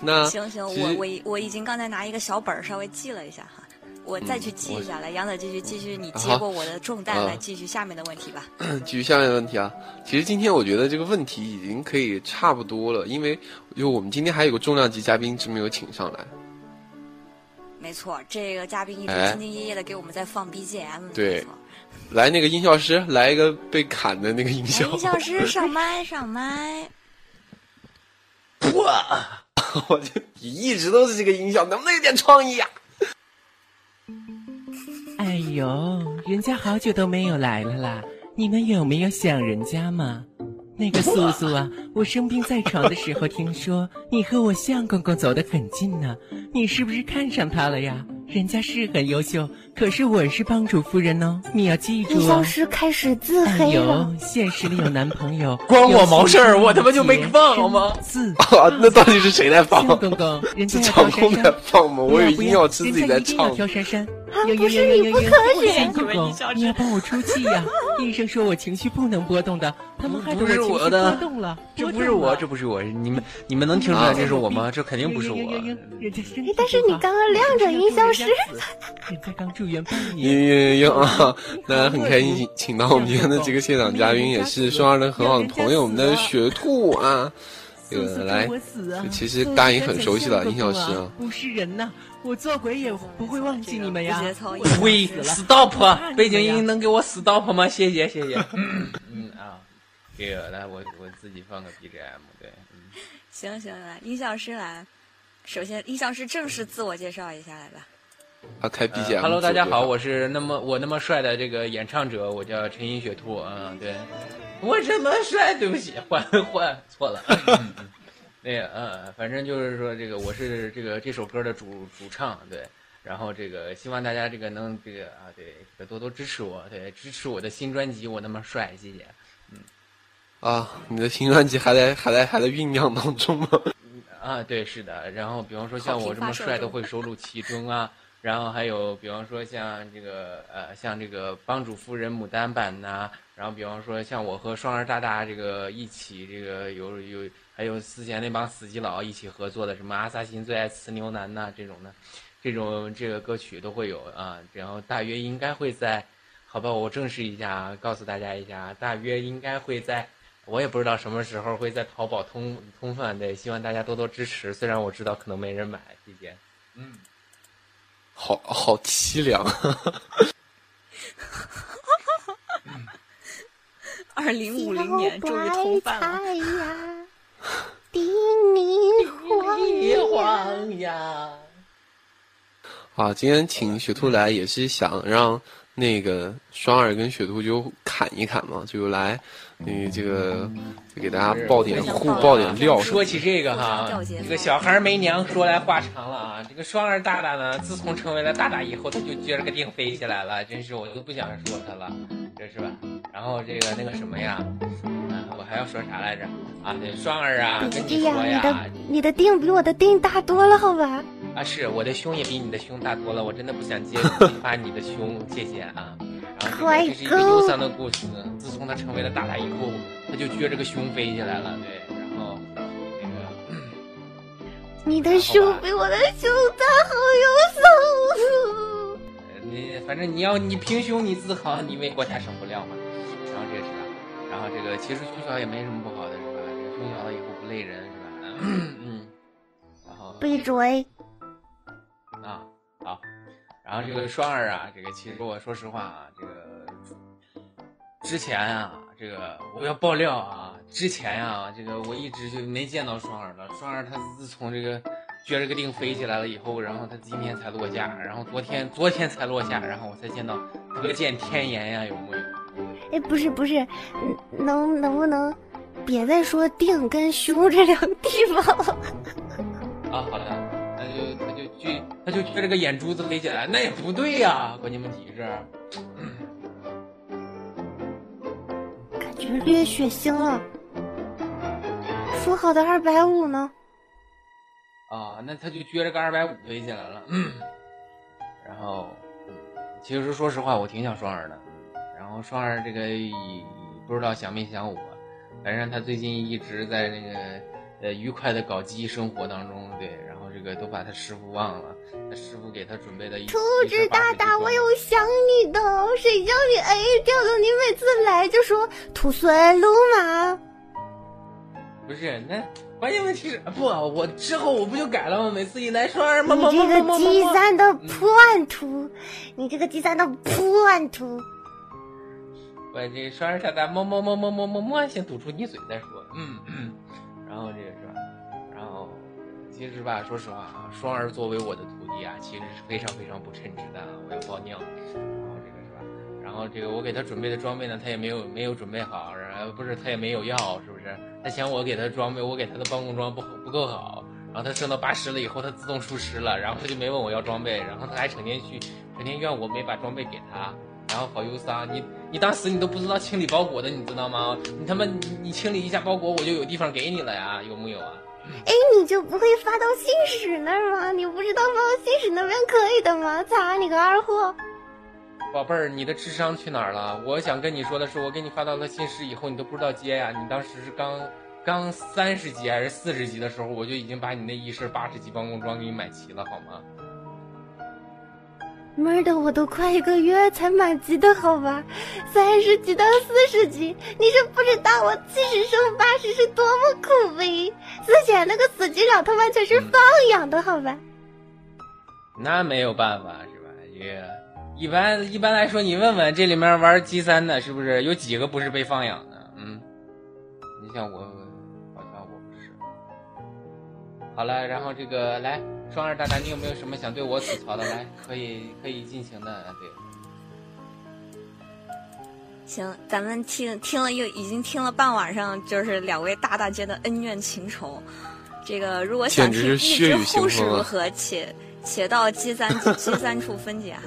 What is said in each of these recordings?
那行行，我我已我已经刚才拿一个小本儿稍微记了一下哈，我再去记一下来。杨仔继续继续，你接过我的重担啊来继续下面的问题吧。继续下面的问题啊，其实今天我觉得这个问题已经可以差不多了，因为就我们今天还有个重量级嘉宾一直没有请上来。没错，这个嘉宾一直哎兢兢业业的给我们在放 BGM。对来，那个音效师，来一个被砍的那个音来效。音效师 上麦上麦。哇，我就一直都是这个音效，能不能有点创意啊？哎呦，人家好久都没有来了啦，你们有没有想人家嘛？那个素素啊，我生病在床的时候，听说你和我相公公走得很近呢，你是不是看上他了呀？人家是很优秀，可是我是帮主夫人哦，你要记住哦。师开始自哎黑了呦。，现实里有男朋友，关我毛事儿我他妈就没放好吗自啊，那到底是谁在放？相公公，人家是要挑珊珊场控在放吗？我以为不要吃自己在唱。挑珊珊。啊不是你不可以相公公，你要帮我出气呀！医生说我情绪不能波动的，他们害得我情绪波动了。这不是我，这不是我，你们你们能听出来这是我吗？这肯定不是我。但是你刚刚亮着音消失，人家刚住院半嘤年。嘤嘤啊！那很开心请请到我们今天的这个现场嘉宾，也是双儿的很好的朋友，我们的雪兔啊。这个来，其实大家已经很熟悉了，音效师啊。不是人呐，我做鬼也不会忘记你们呀喂，stop！背景音能给我 stop 吗？谢谢谢谢。嗯嗯啊，这个来我我自己放个 BGM，对，嗯，行行来，音效师来。首先，音效师正式自我介绍一下来吧。他开 BGM。Hello，大家好，我是那么我那么帅的这个演唱者，我叫陈音雪兔啊，对，我这么帅，对不起，换换错了。嗯嗯那个嗯，反正就是说这个我是这个这首歌的主主唱，对，然后这个希望大家这个能这个啊，对，这个多多支持我，对，支持我的新专辑《我那么帅》，谢谢。嗯啊，你的新专辑还在还在还在酝酿当中吗？啊，对，是的。然后，比方说像我这么帅都会收录其中啊。然后还有，比方说像这个呃，像这个帮主夫人牡丹版呐、然后比方说像我和双儿大大这个一起，这个有有还有之前那帮死基佬一起合作的什么阿萨辛最爱吃牛腩呐、这种的，这种这个歌曲都会有啊。然后大约应该会在，好吧，我证实一下，告诉大家一下，大约应该会在。我也不知道什么时候会在淘宝通通贩对，希望大家多多支持。虽然我知道可能没人买，谢谢。嗯，好好凄凉。二零五零年终于通饭了。叮咛黄呀。啊，今天请雪兔来也是想让那个双儿跟雪兔就砍一砍嘛，就来，嗯，这个就给大家爆点互爆点料。说起这个哈，这个小孩没娘，说来话长了啊。这个双儿大大呢，自从成为了大大以后，他就撅着个腚飞起来了，真是我都不想说他了，这是吧？然后这个那个什么呀，嗯，我还要说啥来着？啊，对，双儿啊，跟你说呀你的，你的腚比我的腚大多了，好吧？啊，是我的胸也比你的胸大多了，我真的不想揭发 你的胸，谢谢啊。然后这是一个忧伤的故事，自从他成为了大大以后，他就撅着个胸飞起来了，对，然后那个。你的胸比我的胸大，好忧伤。你反正你要你平胸你自豪，你为国家省不了嘛。然后这是吧？然后这个其实胸小也没什么不好的，是吧？这个胸小了以后不累人，是吧？嗯。然后闭嘴。然后这个双儿啊，这个其实我说实话啊，这个之前啊，这个我要爆料啊，之前啊，这个我一直就没见到双儿了。双儿他自从这个撅着个腚飞起来了以后，然后他今天才落下，然后昨天昨天才落下，然后我才见到得见天颜呀，有木有？哎，不是不是，嗯能能不能别再说腚跟胸这两个地方了？啊，好的，他就撅着个眼珠子飞起来，那也不对呀，关键问题是。感觉略血腥了。说好的二百五呢？啊，那他就撅着个二百五飞起来了。嗯、然后，其实说实话，我挺想双儿的。嗯然后双儿这个不知道想没想我，反正他最近一直在那个呃愉快的搞基生活当中，对，然后这个都把他师傅忘了，他师傅给他准备的。兔子大大，我有想你的，谁叫你哎掉的？你每次来就说土孙路吗？不是，那关键问题是不，我之后我不就改了吗？每次一来双儿，么么么么么么，你这个计算的破案图，你这个计算的破案图。我这双儿大大，么么么么么么么，先堵住你嘴再说，嗯嗯。然后这个其实吧，说实话啊，双儿作为我的徒弟啊，其实是非常非常不称职的。我要爆尿。然后这个是吧？然后这个我给他准备的装备呢，他也没有没有准备好，呃，不是他也没有要，是不是？他嫌我给他装备，我给他的办公装不不够好。然后他升到八十了以后，他自动出师了，然后他就没问我要装备，然后他还成天去，成天怨我没把装备给他。然后好忧伤，你你当时你都不知道清理包裹的，你知道吗？你他妈你你清理一下包裹，我就有地方给你了呀，有木有啊？哎，你就不会发到信使那儿吗？你不知道发到信使那边可以的吗？擦，你个二货！宝贝儿，你的智商去哪儿了？我想跟你说的是，我给你发到了信使以后，你都不知道接呀？你当时是刚刚三十级还是四十级的时候，我就已经把你那一身八十级帮工装给你买齐了，好吗？妹的，我都快一个月才满级的好吧？三十级到四十级，你是不知道我七十升八十是多么苦逼。之前那个死机佬，他完全是放养的好吧？那没有办法是吧？也一般一般来说，你问问这里面玩 G 三的，是不是有几个不是被放养的？嗯，你像我，好像我不是。好了，然后这个来。双儿大大，你有没有什么想对我吐槽的？来，可以可以尽情的对。行，咱们听听了又已经听了半晚上，就是两位大大间的恩怨情仇。这个如果想听预知后事如何，且且到积三积三处分解哈。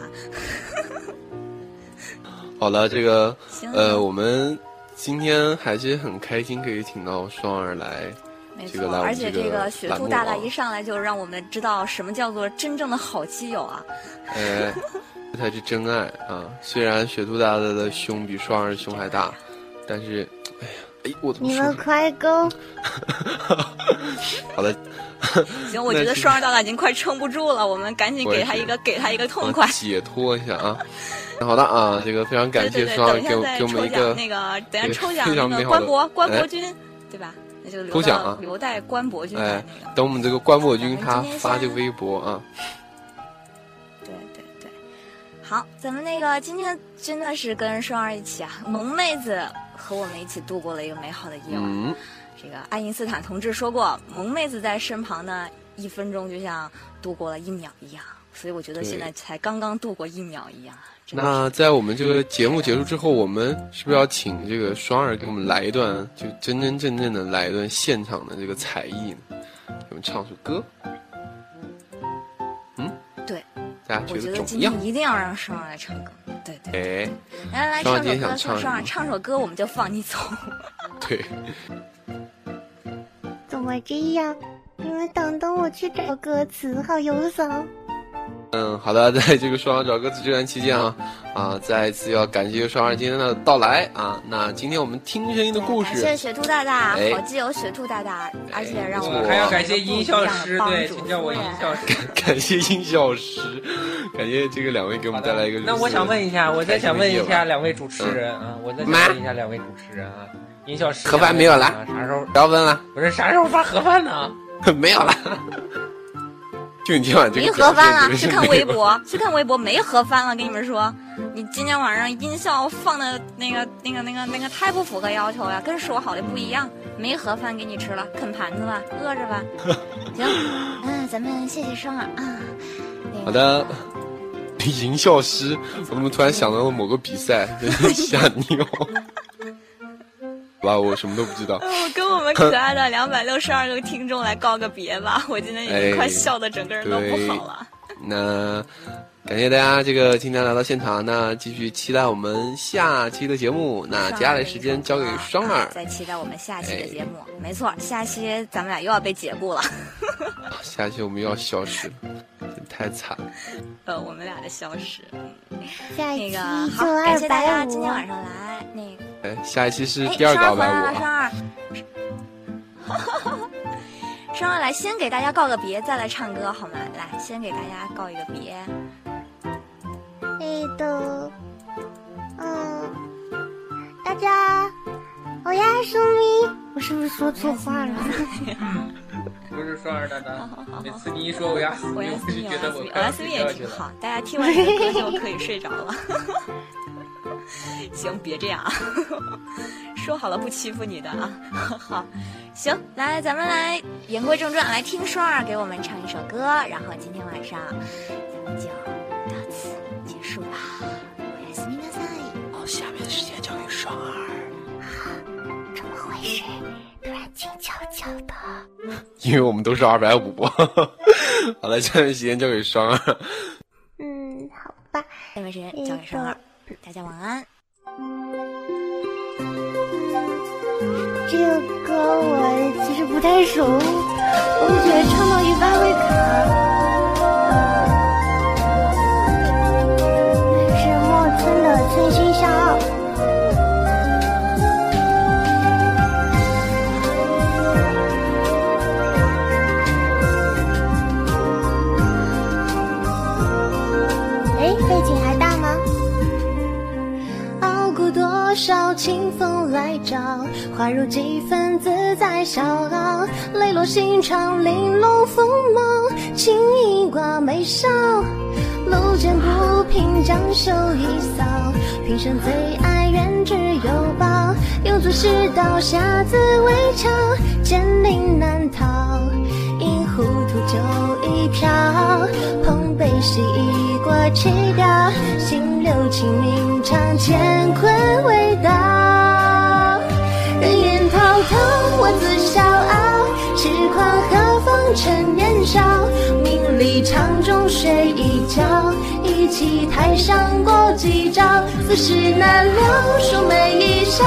好了，这个呃，我们今天还是很开心，可以请到双儿来。没错，而且这个雪兔大大一上来就让我们知道什么叫做真正的好基友啊！哎，这才是真爱啊！虽然雪兔大大的胸比双儿胸还大，但是，哎呀，哎，我怎么你们快攻！好的，行，我觉得双儿大大已经快撑不住了，我们赶紧给他一个给他一个痛快，解脱一下啊！好的啊，这个非常感谢双儿给给我们一个那个，等下抽奖那个关博关博君，对吧？抽奖啊！留待关博君哎，等我们这个关博君他发这个微博啊。对对对，好，咱们那个今天真的是跟双儿一起啊，萌妹子和我们一起度过了一个美好的夜晚。这个爱因斯坦同志说过，萌妹子在身旁呢，一分钟就像度过了一秒一样。所以我觉得现在才刚刚度过一秒一样。那在我们这个节目结束之后，我们是不是要请这个双儿给我们来一段，就真真正正的来一段现场的这个才艺呢？给我们唱首歌。嗯，对。大家觉得怎么样？一定要让双儿来唱歌。对对。哎。来来来，唱首歌，双儿唱首歌，我们就放你走。对。怎么这样？你们等等我去找歌词，好忧伤。嗯，好的，在这个双儿找歌词这段期间啊，啊，再一次要感谢双儿今天的到来啊。那今天我们听声音的故事，感谢雪兔大大，好基友雪兔大大，而且让我还要感谢音效师，对，请叫我音效师，感 谢音效师，感谢这个两位给我们带来一个。那我想问一下，我再想问一下两位主持人啊，我再想问一下两位主持人啊，音效师，盒饭没有了，啥时候？不要问了，不是啥时候发盒饭呢？没有了。就你今晚这个没盒饭了，去看微博，去看微博没盒饭了。跟你们说，你今天晚上音效放的那个、那个、那个、那个太不符合要求了，跟说好的不一样。没盒饭给你吃了，啃盘子吧，饿着吧。行，嗯，咱们谢谢双儿啊。好的，营销师，我怎么突然想到了某个比赛？吓你哦。吧，我什么都不知道。我跟我们可爱的两百六十二个听众来告个别吧，我今天已经快笑的整个人都不好了。那感谢大家这个今天来到现场，那继续期待我们下期的节目。那接下来时间交给双儿，再期待我们下期的节目。没错，下期咱们俩又要被解雇了。下期我们又要消失了，太惨了。呃，我们俩的消失。下一个好，感谢大家今天晚上来那个。哎，下一期是第二个二百五。双儿，双二来先给大家告个别，再来唱歌好吗？来，先给大家告一个别。哎的，嗯，大家，我呀，书咪，我是不是说错话了？不是双儿的的，每次你一说我要死，我要死，觉得我要死也挺好。大家听完这个歌就可以睡着了。行，别这样啊，说好了不欺负你的啊。好，行，来，咱们来言归正传，来听双儿给我们唱一首歌，然后今天晚上咱们就到此结束吧。我也是米娜赛。好，下面的时间交给双儿。怎么回事？突然静悄悄的。因为我们都是二百五。好了，下面时间交给双儿。嗯，好吧。下面时间交给双儿。大家晚安。这个歌我其实不太熟，我觉得唱到一半会卡。是莫村的《真心笑傲》。少清风来照，花如几分自在逍遥。泪落心肠，玲珑锋芒，轻盈挂眉梢。路见不平，将袖一扫，平生最爱缘只有报。有座世道，下自为桥，剑灵难逃。饮糊涂酒一瓢，碰杯时已过曲调，心留清明唱，乾趁年少。名利场中睡一觉，一起台上过几招。此事难料，舒眉一笑，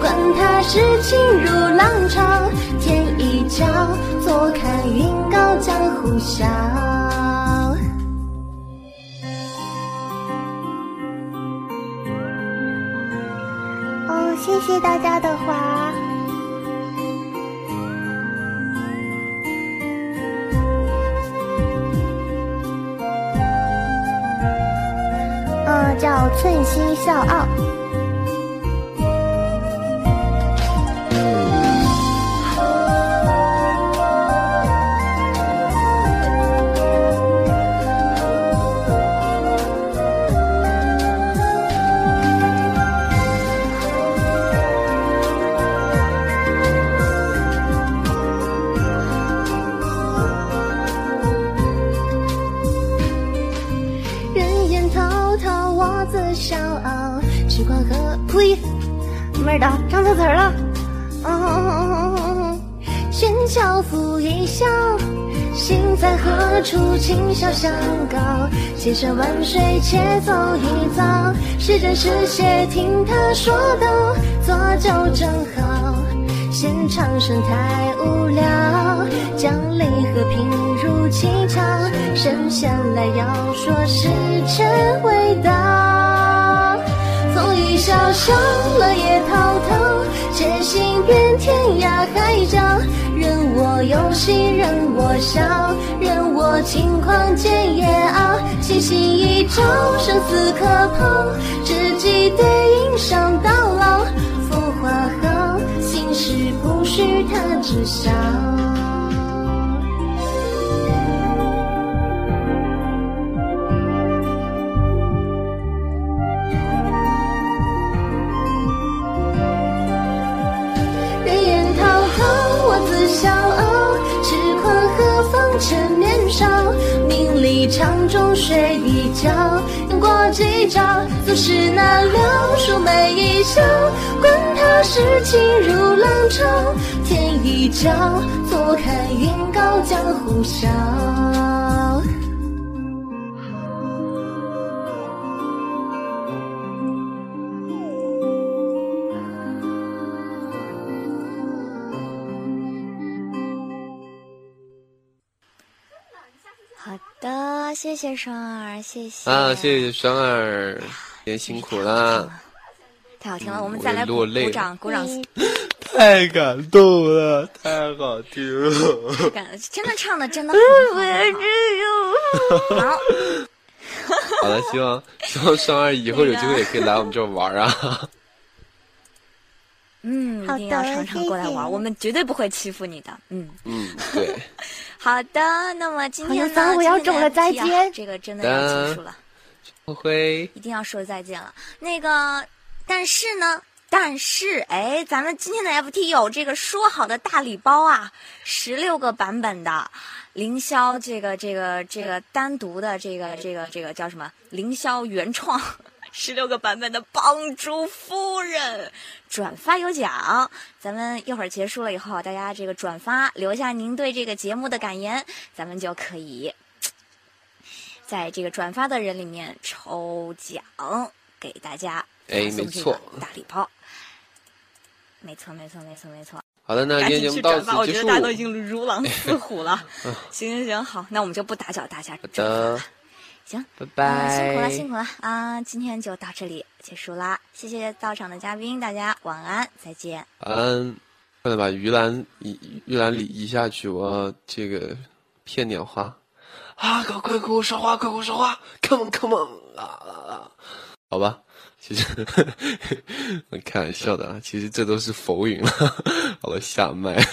管他世情如浪潮。天一角，坐看云高江湖笑。哦，谢谢大家的花。《寸心笑傲》。何处？琴箫相告，千山万水且走一遭。是真是邪，听他说道。做酒正好，现场声太无聊。将离合平如七巧，神仙来要说时辰未到。风雨潇潇，乐也滔滔，且行遍天涯海角。任我游戏任我笑，任我轻狂剑也傲。心一朝，生死可抛，知己对影上到老。浮华后，心事不须他知晓。中睡一觉。用过几招，俗事难料。舒眉一笑，管他世情如浪潮。天一角，坐看云高江湖小。的，谢谢双儿，谢谢啊，谢谢双儿，今天辛苦了，太好听了，我们再来鼓鼓掌，鼓掌。太感动了，太好听了，感真的唱的真的 很好。好，好了，希望希望双儿以后有机会也可以来我们这玩啊。嗯，一定要常常过来玩，我们绝对不会欺负你的。嗯嗯，对。好的，那么今天呢，我要走了，再见。这个真的要结束了，不会，一定要说再见了。那个，但是呢，但是，哎，咱们今天的 FT 有这个说好的大礼包啊，十六个版本的凌霄，这个这个这个单独的这个这个这个叫什么？凌霄原创。十六个版本的帮助夫人转发有奖，咱们一会儿结束了以后，大家这个转发留下您对这个节目的感言，咱们就可以 在这个转发的人里面抽奖给大家。哎，没错，大礼包。没错，没错，没错，没错。好的，那今天节目到此结束。我觉得大家都已经如狼似虎了。行行行，好，那我们就不打搅大家。行，拜拜，辛苦了，辛苦了啊！今天就到这里结束啦，谢谢到场的嘉宾，大家晚安，再见。晚安，快点把鱼篮移于兰里移下去，我要这个骗点花啊！快快给我说话，快给我说话，come on come on 啊！好吧，其实我 开玩笑的啊，其实这都是浮云了。好了，下麦了。